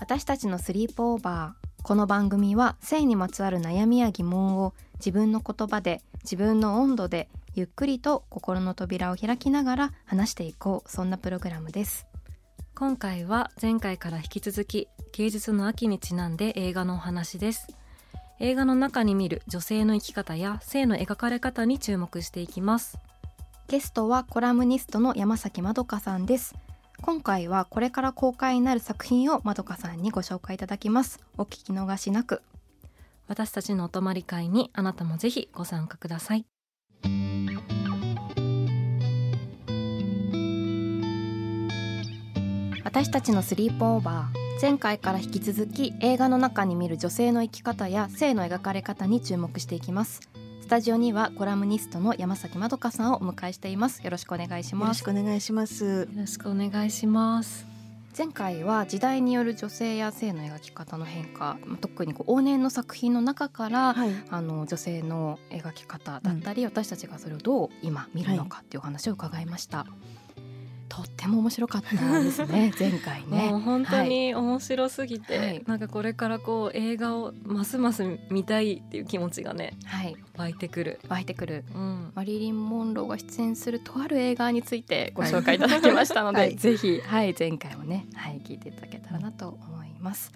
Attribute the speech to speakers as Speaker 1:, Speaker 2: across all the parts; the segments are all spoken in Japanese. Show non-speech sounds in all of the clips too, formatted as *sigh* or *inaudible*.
Speaker 1: 私たちのスリープオーバー。この番組は性にまつわる悩みや疑問を自分の言葉で自分の温度でゆっくりと心の扉を開きながら話していこう。そんなプログラムです。
Speaker 2: 今回は前回から引き続き芸術の秋にちなんで映画のお話です。映画の中に見る女性の生き方や性の描かれ方に注目していきます。
Speaker 1: ゲストはコラムニストの山崎まどかさんです今回はこれから公開になる作品をまどかさんにご紹介いただきます。お聞き逃しなく。
Speaker 2: 私たちのお泊まり会にあなたもぜひご参加ください。
Speaker 1: 私たちのスリープオーバー。前回から引き続き映画の中に見る女性の生き方や性の描かれ方に注目していきますタジオにはコラムニストの山崎まどかさんをお迎えしています。よろしくお願いします。よろ
Speaker 3: しくお願いします。よ
Speaker 2: ろしくお願いします。
Speaker 1: 前回は時代による女性や性の描き方の変化特にこう往年の作品の中から、はい、あの女性の描き方だったり、うん、私たちがそれをどう今見るのかっていう話を伺いました。はいとっても面白かったですね *laughs* 前回ね。
Speaker 2: 本当に面白すぎて、はい、なんかこれからこう映画をますます見たいっていう気持ちがね、はい、湧いてくる。
Speaker 1: 湧いてくる、うん、マリリン・モンローが出演するとある映画についてご紹介いただきましたので、はい、ぜひ、はい、前回もね、はい、聞いていただけたらなと思います。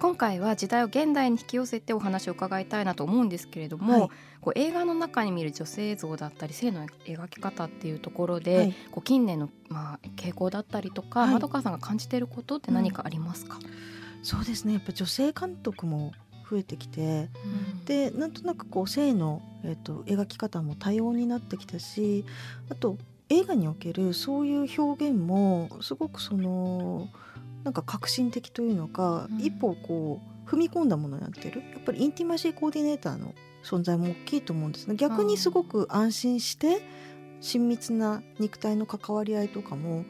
Speaker 1: 今回は時代を現代に引き寄せてお話を伺いたいなと思うんですけれども、はい、こう映画の中に見る女性像だったり性の描き方っていうところで、はい、こう近年の、まあ、傾向だったりとか、はい、窓川さんが感じていることって何かありますか、うん、
Speaker 3: そうですね。やっぱ女性監督も増えてきて、うん、でなんとなくこう性の、えーと、と描き方も多様になってきたしあと映画におけるそういう表現もすごくその。なんか革新的というのか、うん、一歩こう踏み込んだものになってる。やっぱりインティマシーコーディネーターの存在も大きいと思うんですね。逆にすごく安心して親密な肉体の関わり合いとかも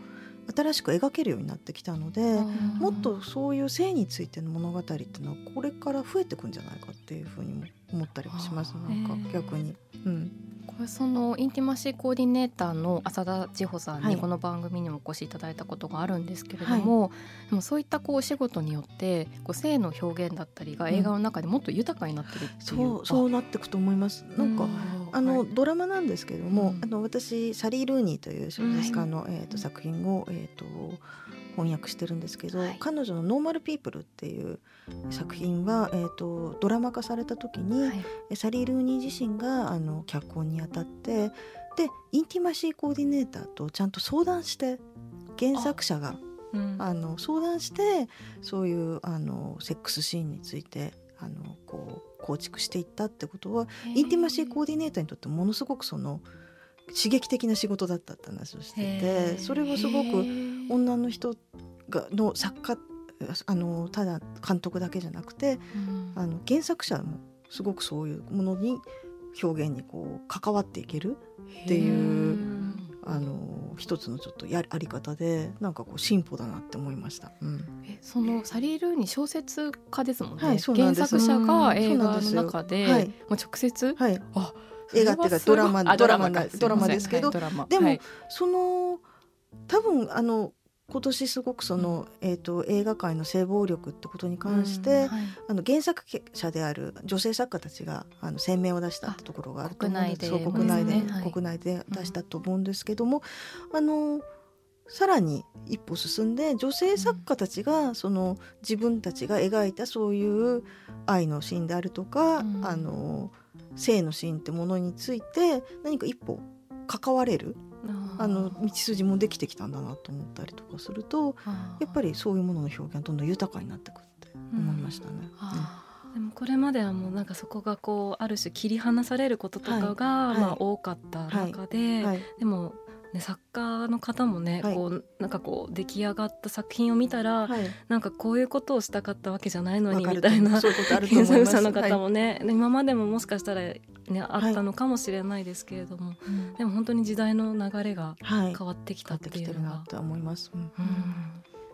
Speaker 3: 新しく描けるようになってきたので、もっとそういう性についての物語っていうのはこれから増えていくんじゃないかっていうふうにも思ったりもします。なんか逆に。うん
Speaker 1: そのインティマシーコーディネーターの浅田千穂さんにこの番組にもお越しいただいたことがあるんですけれども、はい、でもそういったこうお仕事によってこう性の表現だったりが映画の中でもっと豊かになってるっていう、
Speaker 3: うん、そうそうなっていくと思います。なんかあの、はい、ドラマなんですけれども、うん、あの私サリー・ルーニーという小説家の、えーと、作品を、えーと翻訳してるんですけど、はい、彼女の「ノーマル・ピープル」っていう作品は、えーと、ドラマ化された時に、はい、サリー・ルーニー自身があの脚本にあたってでインティマシーコーディネーターとちゃんと相談して原作者があ、うん、あの相談してそういうあのセックスシーンについてあのこう構築していったってことはインティマシーコーディネーターにとってものすごくその刺激的な仕事だったって話をしててそれはすごく女の人がの作家あのただ監督だけじゃなくて、うん、あの原作者もすごくそういうものに表現にこう関わっていけるっていうあの一つのちょっとやあり方でなんかこう進歩だなって思いました。うん、
Speaker 1: えそのサリー・ルーニ小説家ですもんね。はい、原作者が映画の中で、はい、もう直接、はい、あ
Speaker 3: 映画っていうかドラマドラマドラマですけど、はい、でも、その多分あの今年すごくその、えーと、映画界の性暴力ってことに関して、うんはい、あの原作者である女性作家たちがあの声明を出したってところがあると思うんです国内で、ね、国内で出したと思うんですけども、うん、あのさらに一歩進んで女性作家たちがその自分たちが描いたそういう愛のシーンであるとか、うん、あの性のシーンってものについて何か一歩関われるあの道筋もできてきたんだなと思ったりとかするとやっぱりそういうものの表現はどんどん豊かになってくって思いましたね。
Speaker 2: うん、でもこれまではもうなんかそこがこうある種切り離されることとかが、まあ多かった中で、でもね、作家の方もね、はい、こうなんかこう出来上がった作品を見たら、はい、なんかこういうことをしたかったわけじゃないのにみたいな検索者の方もね、はい、今までももしかしたら、ね、あったのかもしれないですけれども、でも本当に時代の流れが変わってきたっていうのが。
Speaker 3: と思います。うん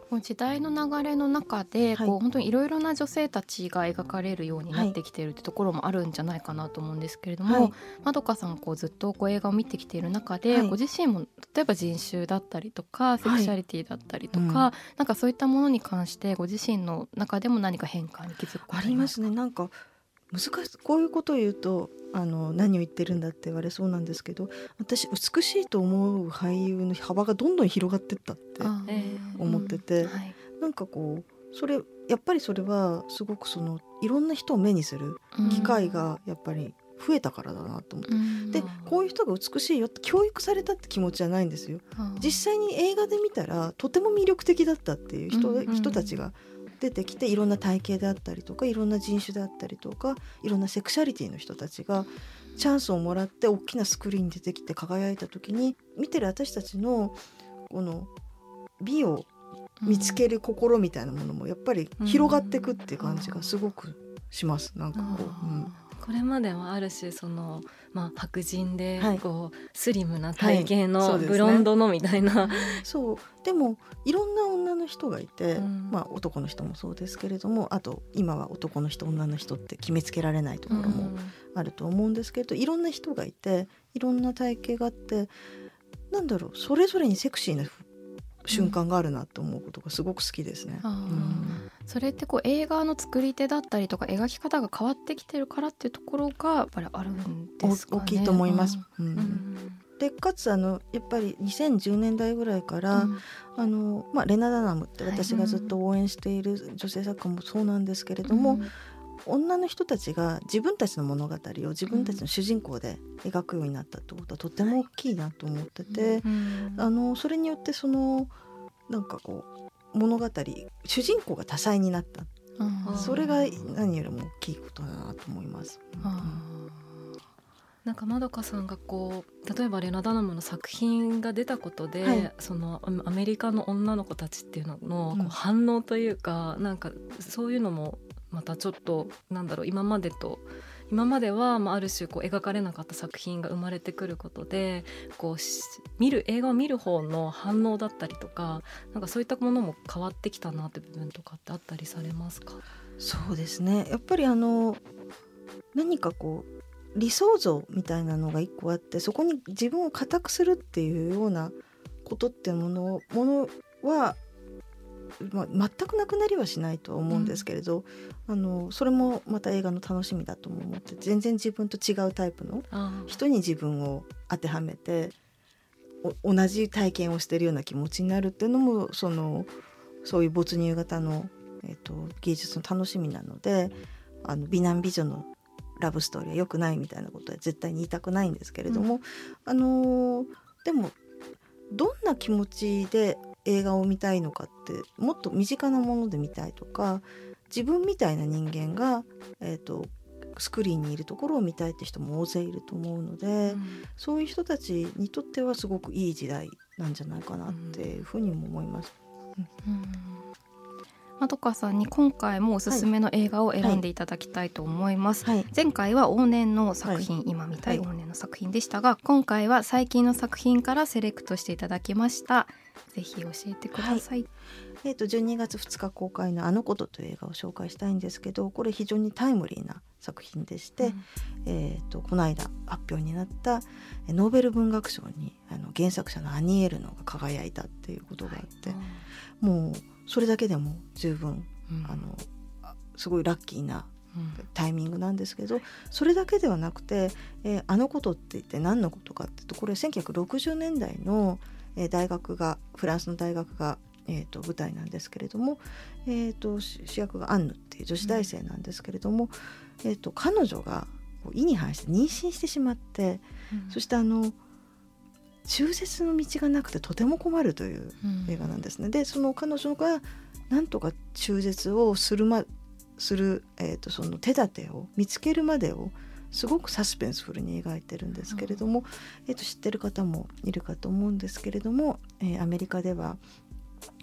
Speaker 1: こう時代の流れの中で、はい、こう本当にいろいろな女性たちが描かれるようになってきているってところもあるんじゃないかなと思うんですけれども、はい、まどかさんがこうずっとこう映画を見てきている中で、はい、ご自身も例えば人種だったりとかセクシャリティだったりとか、うん、なんかそういったものに関してご自身の中でも何か変化に気づく
Speaker 3: ありますね。なんか難しこういうことを言うとあの何を言ってるんだって言われそうなんですけど私美しいと思う俳優の幅がどんどん広がってったって思ってて、えーうん。はい、なんかこうそれやっぱりそれはすごくそのいろんな人を目にする機会がやっぱり増えたからだなと思って、うん、でこういう人が美しいよって教育されたって気持ちじゃないんですよ。実際に映画で見たらとても魅力的だったっていう人,、人たちが出てきていろんな体型であったりとかいろんな人種であったりとかいろんなセクシャリティの人たちがチャンスをもらって大きなスクリーンに出てきて輝いた時に見てる私たちのこの美を見つける心みたいなものもやっぱり広がってくって感じがすごくします。なんかこう、うん
Speaker 2: これまではある種その、まあ、白人でこう、スリムな体型のブロンドのみたいな、はい、
Speaker 3: そう、ね、でもいろんな女の人がいて、うん、まあ、男の人もそうですけれどもあと今は男の人女の人って決めつけられないところもあると思うんですけど、うん、いろんな人がいていろんな体型があってなんだろうそれぞれにセクシーな瞬間があるなと思うことがすごく好きですね。うん、
Speaker 1: それってこう映画の作り手だったりとか描き方が変わってきてるからっていうところがやっぱりあるんですかね。
Speaker 3: 大きいと思います。うん、でかつあのやっぱり2010年代ぐらいから、うん、あのまあ、レナ・ダナムって私がずっと応援している女性作家もそうなんですけれども、うん、女の人たちが自分たちの物語を自分たちの主人公で描くようになったってことはとても大きいなと思ってて、あのそれによってそのなんかこう物語主人公が多彩になった、それが何よりも大きいことだなと思います。
Speaker 2: なんかまどかさんがこう例えばレナ・ダナムの作品が出たことで、はい、そのアメリカの女の子たちっていうのの反応というか、うん、なんかそういうのもまたちょっとなんだろう今までと今までは、まあ、ある種こう描かれなかった作品が生まれてくることでこう見る映画を見る方の反応だったりとかなんかそういったものも変わってきたなって部分とかってあったりされますか？
Speaker 3: そうですね。やっぱりあの何かこう理想像みたいなのが一個あってそこに自分を固くするっていうようなことっていうものものはまあ、全くなくなりはしないとは思うんですけれど、うん、あのそれもまた映画の楽しみだと思って全然自分と違うタイプの人に自分を当てはめて同じ体験をしてるような気持ちになるっていうのもそのそういう没入型の、えーと、芸術の楽しみなのであの美男美女のラブストーリーは良くないみたいなことは絶対に言いたくないんですけれども、うん、あのでもどんな気持ちで映画を見たいのかってもっと身近なもので見たいとか自分みたいな人間が、えーと、スクリーンにいるところを見たいって人も大勢いると思うので、うん、そういう人たちにとってはすごくいい時代なんじゃないかなっていうふうにも思います。うん、うん。
Speaker 1: まどかさんに今回もおすすめの映画を選んでいただきたいと思います、はい。はい、前回は往年の作品、はい、今見たい。往年の作品でしたが今回は最近の作品からセレクトしていただきましたぜひ教えてください、
Speaker 3: えーと、と12月2日公開の「あのこと」という映画を紹介したいんですけどこれ非常にタイムリーな作品でして、うん、えーと、この間発表になったノーベル文学賞にあの原作者のアニエルノが輝いたっていうことがあって、はい、もうそれだけでも十分、うん、あのすごいラッキーなタイミングなんですけど、それだけではなくて「えー、あのこと」って言って何のことかっていうとこれ1960年代のえー、大学がフランスの大学が、えーと、舞台なんですけれども、えーと、主役がアンヌっていう女子大生なんですけれども、うん、えーと、彼女が意に反して妊娠してしまって、うん、そしてあの中絶の道がなくてとても困るという映画なんですね。うん、でその彼女がなんとか中絶をする,、ま、する、えー、とその手立てを見つけるまでをすごくサスペンスフルに描いてるんですけれども、えー、と知ってる方もいるかと思うんですけれども、えー、アメリカでは、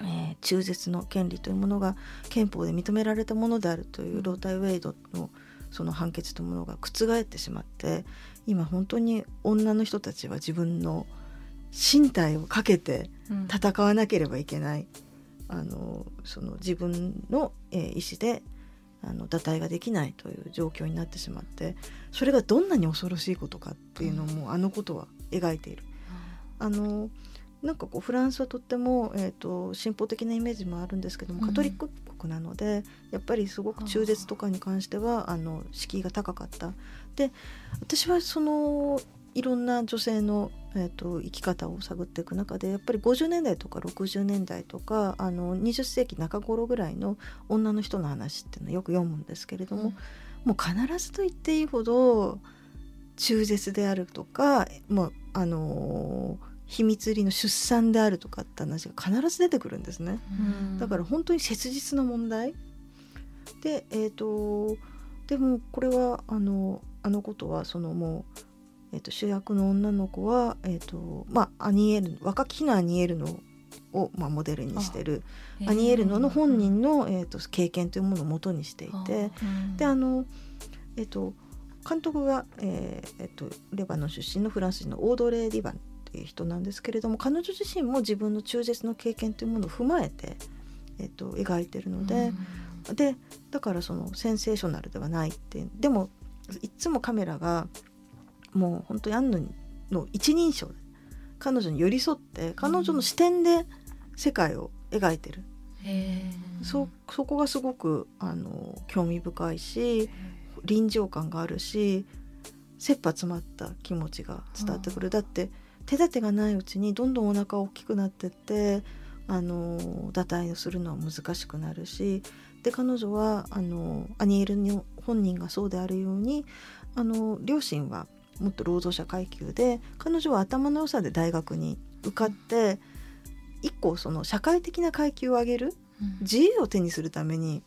Speaker 3: えー、中絶の権利というものが憲法で認められたものであるというロータイ・ウェイドのその判決というものが覆ってしまって今本当に女の人たちは自分の身体をかけて戦わなければいけない、うん、あのその自分の、えー、意思であの堕胎ができないという状況になってしまってそれがどんなに恐ろしいことかっていうのも、うん、あのことは描いている。うん、あのなんかこうフランスはとっても、えーと、進歩的なイメージもあるんですけどもカトリック国なので、やっぱりすごく中絶とかに関してはあの敷居が高かった。で私はそのいろんな女性の、えーと、生き方を探っていく中でやっぱり50年代とか60年代とかあの20世紀中頃ぐらいの女の人の話っていうのはよく読むんですけれども、うん、もう必ずと言っていいほど中絶であるとかもうあのー秘密裏の出産であるとかって話が必ず出てくるんですね、うん、だから本当に切実な問題。でえっ、ー、とでもこれはあのあのことはそのもうえーと、主役の女の子は、えーとまあ、アニエル若き日のアニエルノを、まあ、モデルにしてるアニエルノの本人の、えーと、経験というものをもとにしていて、であの、えー、と監督が、えーえー、とレバノン出身のフランス人のオードレー・ディバンっていう人なんですけれども彼女自身も自分の中絶の経験というものを踏まえて、えー、と描いてるので。でだからそのセンセーショナルではないってでもいつもカメラがもう本当にアンヌの一人称で彼女に寄り添って彼女の視点で世界を描いてる、うん、そそこがすごくあの興味深いし臨場感があるし切羽詰まった気持ちが伝わってくる、だって手立てがないうちにどんどんお腹大きくなってってあの堕胎をするのは難しくなるしで彼女はあのアニエルの本人がそうであるようにあの両親はもっと労働者階級で彼女は頭の良さで大学に受かって一個その社会的な階級を上げる、自由を手にするために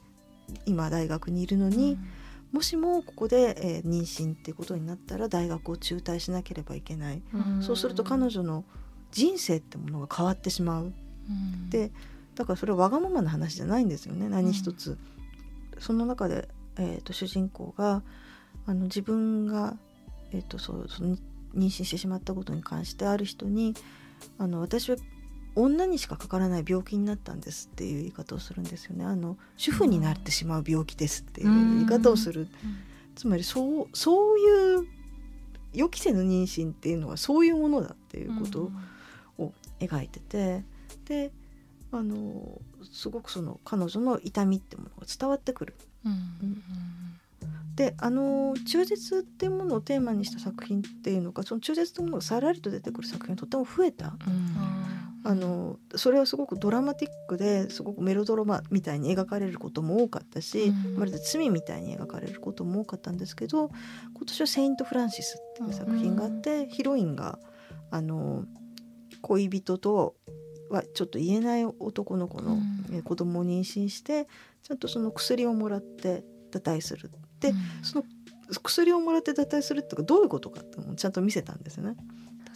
Speaker 3: 今大学にいるのに、もしもここで、えー、妊娠っていうことになったら大学を中退しなければいけない、そうすると彼女の人生ってものが変わってしまう。でだからそれはわがままな話じゃないんですよね。何一つ。その中で、えーと主人公があの自分がえっと、そうその妊娠してしまったことに関してある人にあの私は女にしかかからない病気になったんですっていう言い方をするんですよね。あの主婦になってしまう病気ですっていう言い方をする、つまりそうそういう予期せぬ妊娠っていうのはそういうものだっていうことを描いててであのすごくその彼女の痛みってものが伝わってくる。うん。うんであの中絶っていうものをテーマにした作品っていうのがその中絶というものがさらりと出てくる作品がとても増えた。あのそれはすごくドラマティックですごくメロドラマみたいに描かれることも多かったし、まるで罪みたいに描かれることも多かったんですけど今年は「セイント・フランシス」っていう作品があって、ヒロインがあの恋人とはちょっと言えない男の子の、うん、子供を妊娠してちゃんとその薬をもらって堕胎するで、うん、その薬をもらって脱退するってどういうことかってちゃんと見せたんですよね。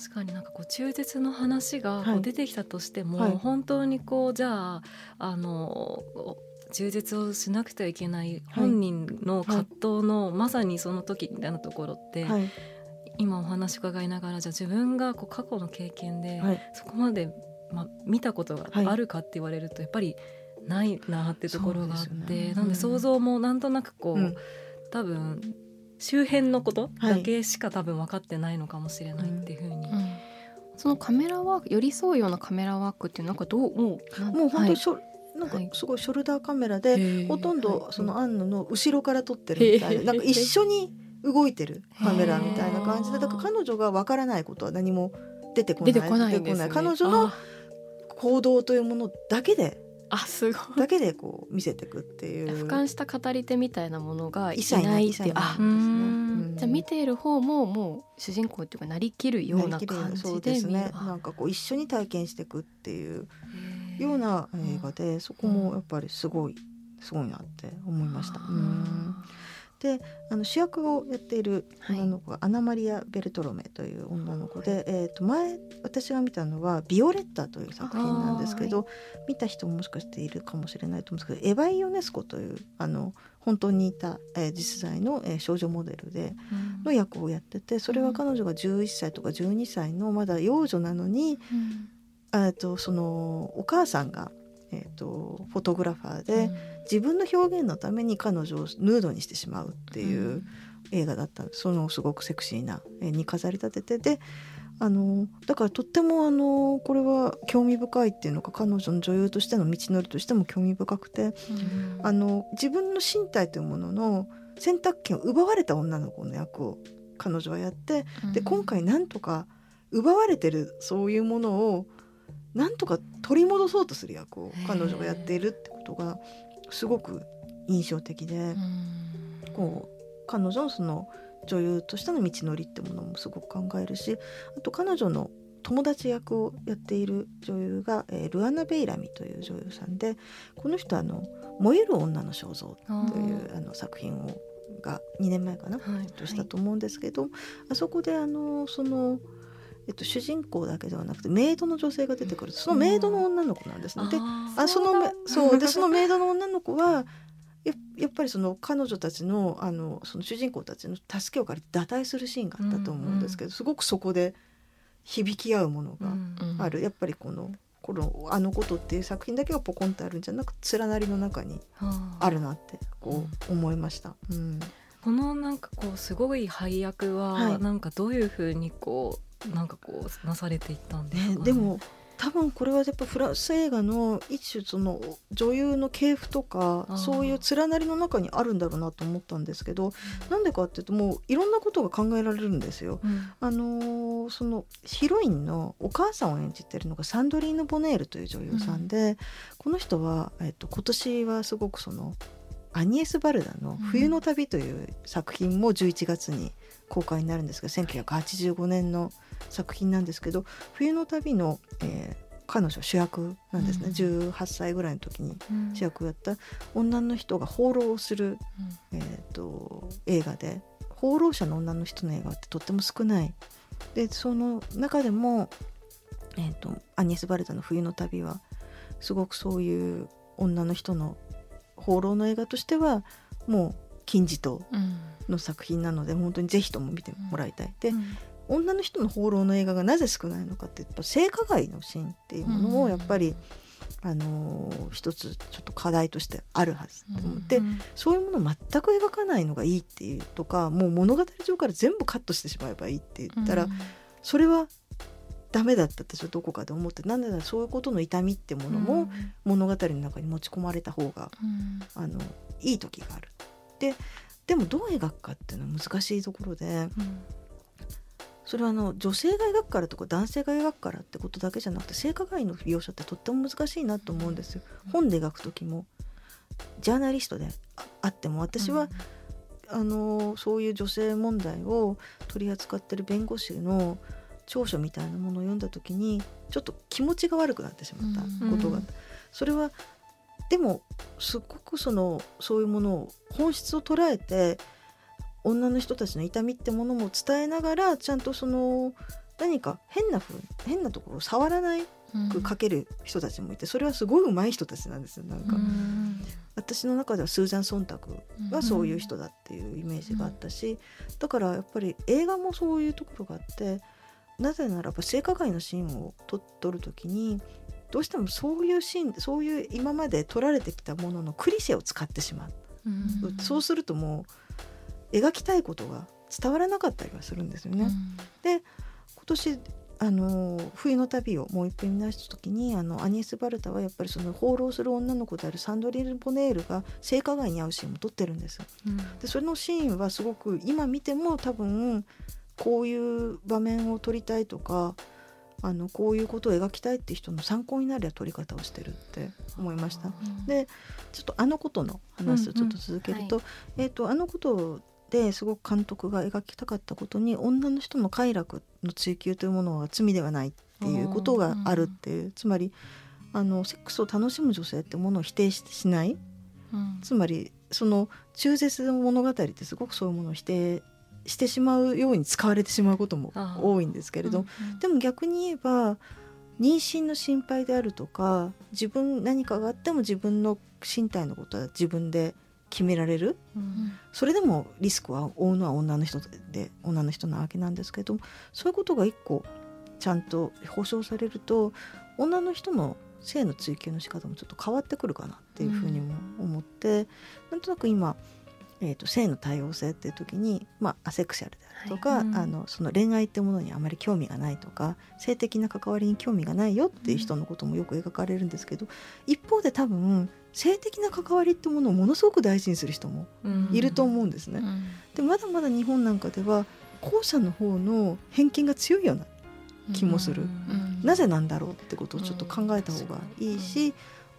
Speaker 2: 確かになんかこう中絶の話がこう出てきたとしても、はい、本当にこうじゃああの中絶をしなくてはいけない本人の葛藤の、まさにその時みたいなところって、はい、今お話伺いながらじゃあ自分がこう過去の経験で、そこまで、まあ、見たことがあるかって言われるとやっぱりないなってところがあって、ね、なんで想像もなんとなくこう。うん多分周辺のことだけしか多分分かってないのかもしれないっていうふうに、うん。うん、
Speaker 1: そのカメラワーク寄り添うようなカメラワークっていうなんかどうも
Speaker 3: うもう本当にしょ、はい、なんかすごいショルダーカメラで、ほとんどそのアンヌの後ろから撮ってるみたいな。*laughs* なんか一緒に動いてるカメラみたいな感じでだから彼女が分からないことは何も出てこない
Speaker 1: 出てこないんです、ね、
Speaker 3: 彼女の行動というものだけで
Speaker 1: あすごい。
Speaker 3: だけでこう見せていくっていう。
Speaker 1: 俯瞰した語り手みたいなものがいないっていうあ、ね、じゃあ見ている方ももう主人公っていうかなりきるような感じで
Speaker 3: そうですね。なんかこう一緒に体験していくっていうような映画でそこもやっぱりすごいすごいなって思いました。うんであの主役をやっている女の子が、アナマリア・ベルトロメという女の子で、はい、えー、と前私が見たのは「ビオレッタ」という作品なんですけど、はい、見た人ももしかしているかもしれないと思うんですけどエヴァイ・ヨネスコというあの本当にいた、えー、実在の、えー、少女モデルでの役をやっててそれは彼女が11歳とか12歳のまだ幼女なのに、うん、とそのお母さんがえーと、フォトグラファーで、うん、自分の表現のために彼女をヌードにしてしまうっていう映画だったそのすごくセクシーな絵に飾り立ててであのだからとってもあのこれは興味深いっていうのか彼女の女優としての道のりとしても興味深くて、うん、あの自分の身体というものの選択権を奪われた女の子の役を彼女はやって、うん、で今回なんとか奪われてるそういうものをなんとか取り戻そうとする役を彼女がやっているってことがすごく印象的でこう彼女のその女優としての道のりってものもすごく考えるしあと彼女の友達役をやっている女優が、えー、ルアナ・ベイラミという女優さんでこの人あの「燃える女の肖像」というあの作品をが2年前かな、はい、としたと思うんですけど、あそこであのその。えっと、主人公だけではなくてメイドの女性が出てくる。そのメイドの女の子なんですね。であそのそうでそのメイドの女の子はややっぱりその彼女たちのあのその主人公たちの助けを借りて脱退するシーンがあったと思うんですけど、すごくそこで響き合うものがある、やっぱりこの「このあのこと」っていう作品だけがポコンとあるんじゃなく連なりの中にあ。るなってこう思いました。うん。
Speaker 2: このなんかこうすごい配役はなんかどういうふうにこうなんかこうなされていったんですか、
Speaker 3: ね、でも多分これはやっぱフランス映画の一種その女優の系譜とかそういう連なりの中にあるんだろうなと思ったんですけどなんでかっていうともういろんなことが考えられるんですよ。うん、あのそのヒロインのお母さんを演じてるのがサンドリーヌ・ボネールという女優さんで、うん、この人は、えっと、今年はすごくそのアニエス・バルダの「冬の旅」という作品も11月に公開になるんですが1985年の作品なんですけど「冬の旅の」えー、彼女主役なんですね、うん、18歳ぐらいの時に主役をやった女の人が放浪をする、うん、えーと、映画で放浪者の女の人の映画ってとっても少ない。でその中でも、えーと、アニエス・バルダの「冬の旅」はすごくそういう女の人の放浪の映画としてはもう金字塔の作品なので、うん、本当にぜひとも見てもらいたい。で、女の人の放浪の映画がなぜ少ないのかってやっぱ性加害のシーンっていうものをやっぱり、あのー、一つちょっと課題としてあるはずと思って、うん、そういうものを全く描かないのがいいっていうとかもう物語上から全部カットしてしまえばいいって言ったら、うん、それはダメだったってどこかで思ってなんでだそういうことの痛みってものも物語の中に持ち込まれた方が、うん、あのいい時がある。ででもどう描くかっていうのは難しいところで、それはあの女性が描くからとか男性が描くからってことだけじゃなくて性加害の描写ってとっても難しいなと思うんですよ。本で描く時もジャーナリストであっても私は、うん、あのそういう女性問題を取り扱ってる弁護士の長所みたいなものを読んだ時にちょっと気持ちが悪くなってしまったことが、うん、それはでもすっごくそのそういうものを本質を捉えて女の人たちの痛みってものも伝えながらちゃんとその何か変なふう変なところを触らないく書ける人たちもいてそれはすごい上手い人たちなんですよなんか、私の中ではスーザン・ソンタクがそういう人だっていうイメージがあったし、だからやっぱり映画もそういうところがあってなぜならば性加害のシーンを撮撮る時にどうしてもそういうシーンそういう今まで撮られてきたもののクリシェを使ってしまう、うん、そうするともう描きたいことが伝わらなかったりはするんですよね。うん、で今年あの冬の旅をもう一遍見直した時にあのアニエス・バルタはやっぱりその放浪する女の子であるサンドリル・ボネールが性加害に遭うシーンも撮ってるんですよ。うん、でそれのシーンはすごく今見ても多分こういう場面を撮りたいとかあのこういうことを描きたいっていう人の参考になる撮り方をしてるって思いました。でちょっとあのことの話をちょっと続けると,、えーと、あのことですごく監督が描きたかったことに女の人の快楽の追求というものは罪ではないっていうことがあるっていう、つまりあのセックスを楽しむ女性ってものを否定しない、うん、つまりその中絶の物語ってすごくそういうものを否定してしまうように使われてしまうことも多いんですけれど、うんうん、でも逆に言えば妊娠の心配であるとか自分何かがあっても自分の身体のことは自分で決められる、うん、それでもリスクは負うのは女の人で女の人なわけなんですけどそういうことが一個ちゃんと保障されると女の人の性の追求の仕方もちょっと変わってくるかなっていうふうにも思って、うん、なんとなく今えーと、性の多様性っていう時に、まあ、アセクシャルであるとか、はいうん、あのその恋愛ってものにあまり興味がないとか性的な関わりに興味がないよっていう人のこともよく描かれるんですけど、うん、一方で多分性的な関わりってものをものすごく大事にする人もいると思うんですね。うん、でまだまだ日本なんかでは後者の方の偏見が強いような気もする、なぜなんだろうってことをちょっと考えた方がいいし、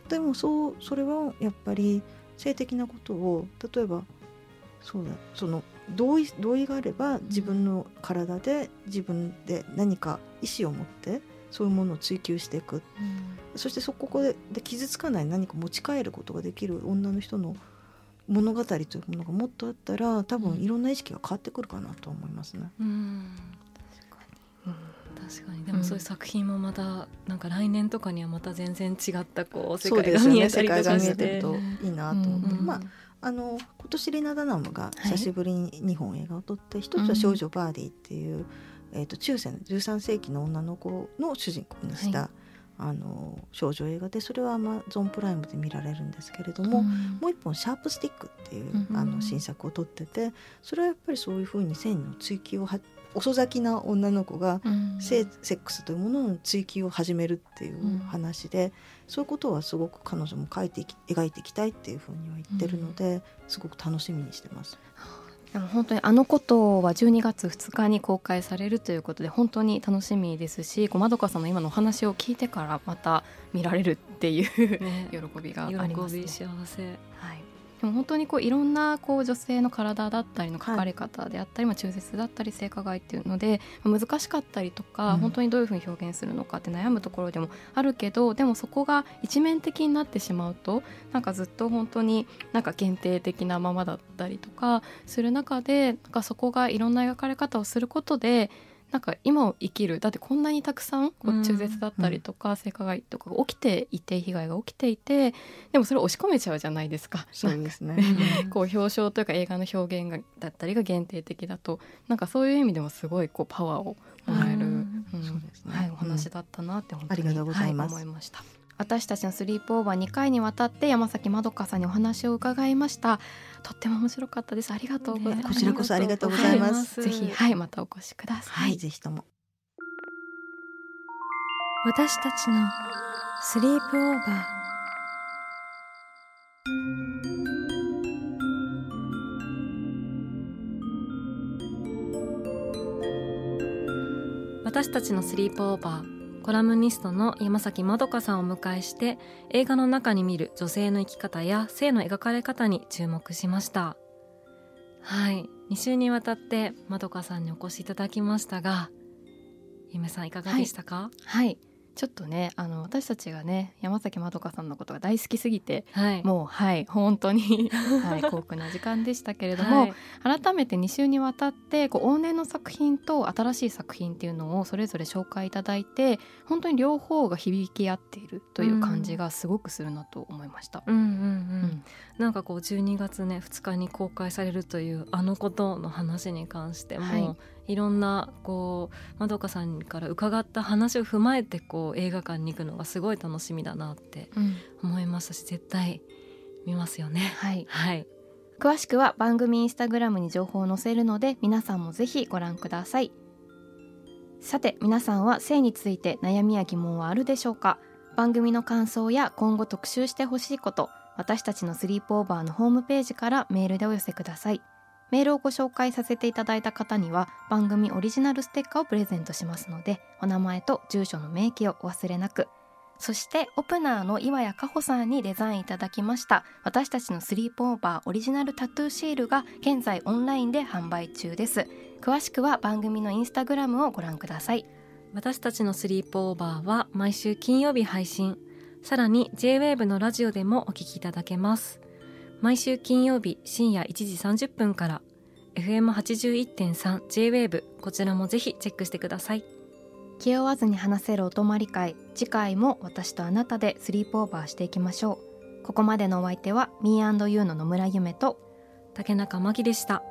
Speaker 3: でもそうそれはやっぱり性的なことを例えばそうだその同意同意があれば自分の体で自分で何か意思を持ってそういうものを追求していく、うん、そしてそこでで傷つかない何か持ち帰ることができる女の人の物語というものがもっとあったら多分いろんな意識が変わってくるかなと思いますね。うん、
Speaker 2: 確かに、うん、確かに。でもそういう作品もまたなんか来年とかにはまた全然違ったこう世界が見えたりとかして、
Speaker 3: ね、といいなと思って、まああの今年リナ・ダナムが久しぶりに2本映画を撮って、はい、一つは「少女バーディ」っていう、うん、えーと、中世の13世紀の女の子の主人公にした、はい、あの少女映画でそれはアマゾンプライムで見られるんですけれども、うん、もう一本「シャープスティック」っていう、うん、あの新作を撮っててそれはやっぱりそういうふうに線の追求をは遅咲きな女の子が性、セックスというものの追求を始めるっていう話で、そういうことはすごく彼女も描いて描いていきたいっていうふうには言ってるので、すごく楽しみにしてます。
Speaker 1: でも本当にあのことは12月2日に公開されるということで本当に楽しみですしまどかさんの今のお話を聞いてからまた見られるっていう、ね、喜びがあります、ね、
Speaker 2: 幸せ、
Speaker 1: はい、でも本当にこういろんなこう女性の体だったりの書かれ方であったり、まあ、中絶だったり性加害っていうので難しかったりとか、本当にどういうふうに表現するのかって悩むところでもあるけどでもそこが一面的になってしまうとなんかずっと本当になんか限定的なままだったりとかする中でなんかそこがいろんな描かれ方をすることでなんか今を生きるだってこんなにたくさんこう中絶だったりとか性加害とかが起きていて被害が起きていてでもそれを押し込めちゃうじゃないですか。
Speaker 3: そうですね。
Speaker 1: こう表彰というか映画の表現がだったりが限定的だとなんかそういう意味でもすごいこうパワーをもらえる、うん。はい、お話だったなって本当に、はい、思いました。私たちのスリープオーバー2回にわたって山崎まどかさんにお話を伺いました。とっても面白かったです。ありがとうございます、
Speaker 3: こちらこそありがとうございます、
Speaker 1: はい、ぜひはいまたお越しください、
Speaker 3: はい、ぜひとも。
Speaker 4: 私たちのスリープオーバー。
Speaker 2: 私たちのスリープオーバーコラムニストの山崎まどかさんをお迎えして映画の中に見る女性の生き方や性の描かれ方に注目しました。はい。2週にわたってまどかさんにお越しいただきましたがゆめさんいかがでしたか、
Speaker 1: はい、はい。ちょっとねあの私たちがね山崎まどかさんのことが大好きすぎて、はい、もうはい本当に、*laughs* はい、幸福な時間でしたけれども、はい、改めて2週にわたってこう往年の作品と新しい作品っていうのをそれぞれ紹介いただいて本当に両方が響き合っているという感じがすごくするなと思いました。うんうんうん。う
Speaker 2: ん、なんかこう12月ね2日に公開されるというあのことの話に関しても、はいいろんなこうまどかさんから伺った話を踏まえてこう映画館に行くのがすごい楽しみだなって思いましたし、うん、絶対見ますよね。
Speaker 1: はい、はい、詳しくは番組インスタグラムに情報を載せるので皆さんもぜひご覧ください。さて皆さんは性について悩みや疑問はあるでしょうか？番組の感想や今後特集してほしいこと私たちのスリープオーバーのホームページからメールでお寄せください。メールをご紹介させていただいた方には番組オリジナルステッカーをプレゼントしますのでお名前と住所の明記をお忘れなく。そしてオプナーの岩谷加穂さんにデザインいただきました。私たちのスリープオーバーオリジナルタトゥーシールが現在オンラインで販売中です。詳しくは番組のインスタグラムをご覧ください。
Speaker 2: 私たちのスリープオーバーは毎週金曜日配信。さらに JWAVE のラジオでもお聞きいただけます。毎週金曜日深夜1時30分から FM81.3 JWAVE こちらもぜひチェックしてください
Speaker 1: 気負わずに話せるお泊まり会次回も私とあなたでスリープオーバーしていきましょうここまでのお相手は Me&You の野村夢と
Speaker 2: 竹中真希でした。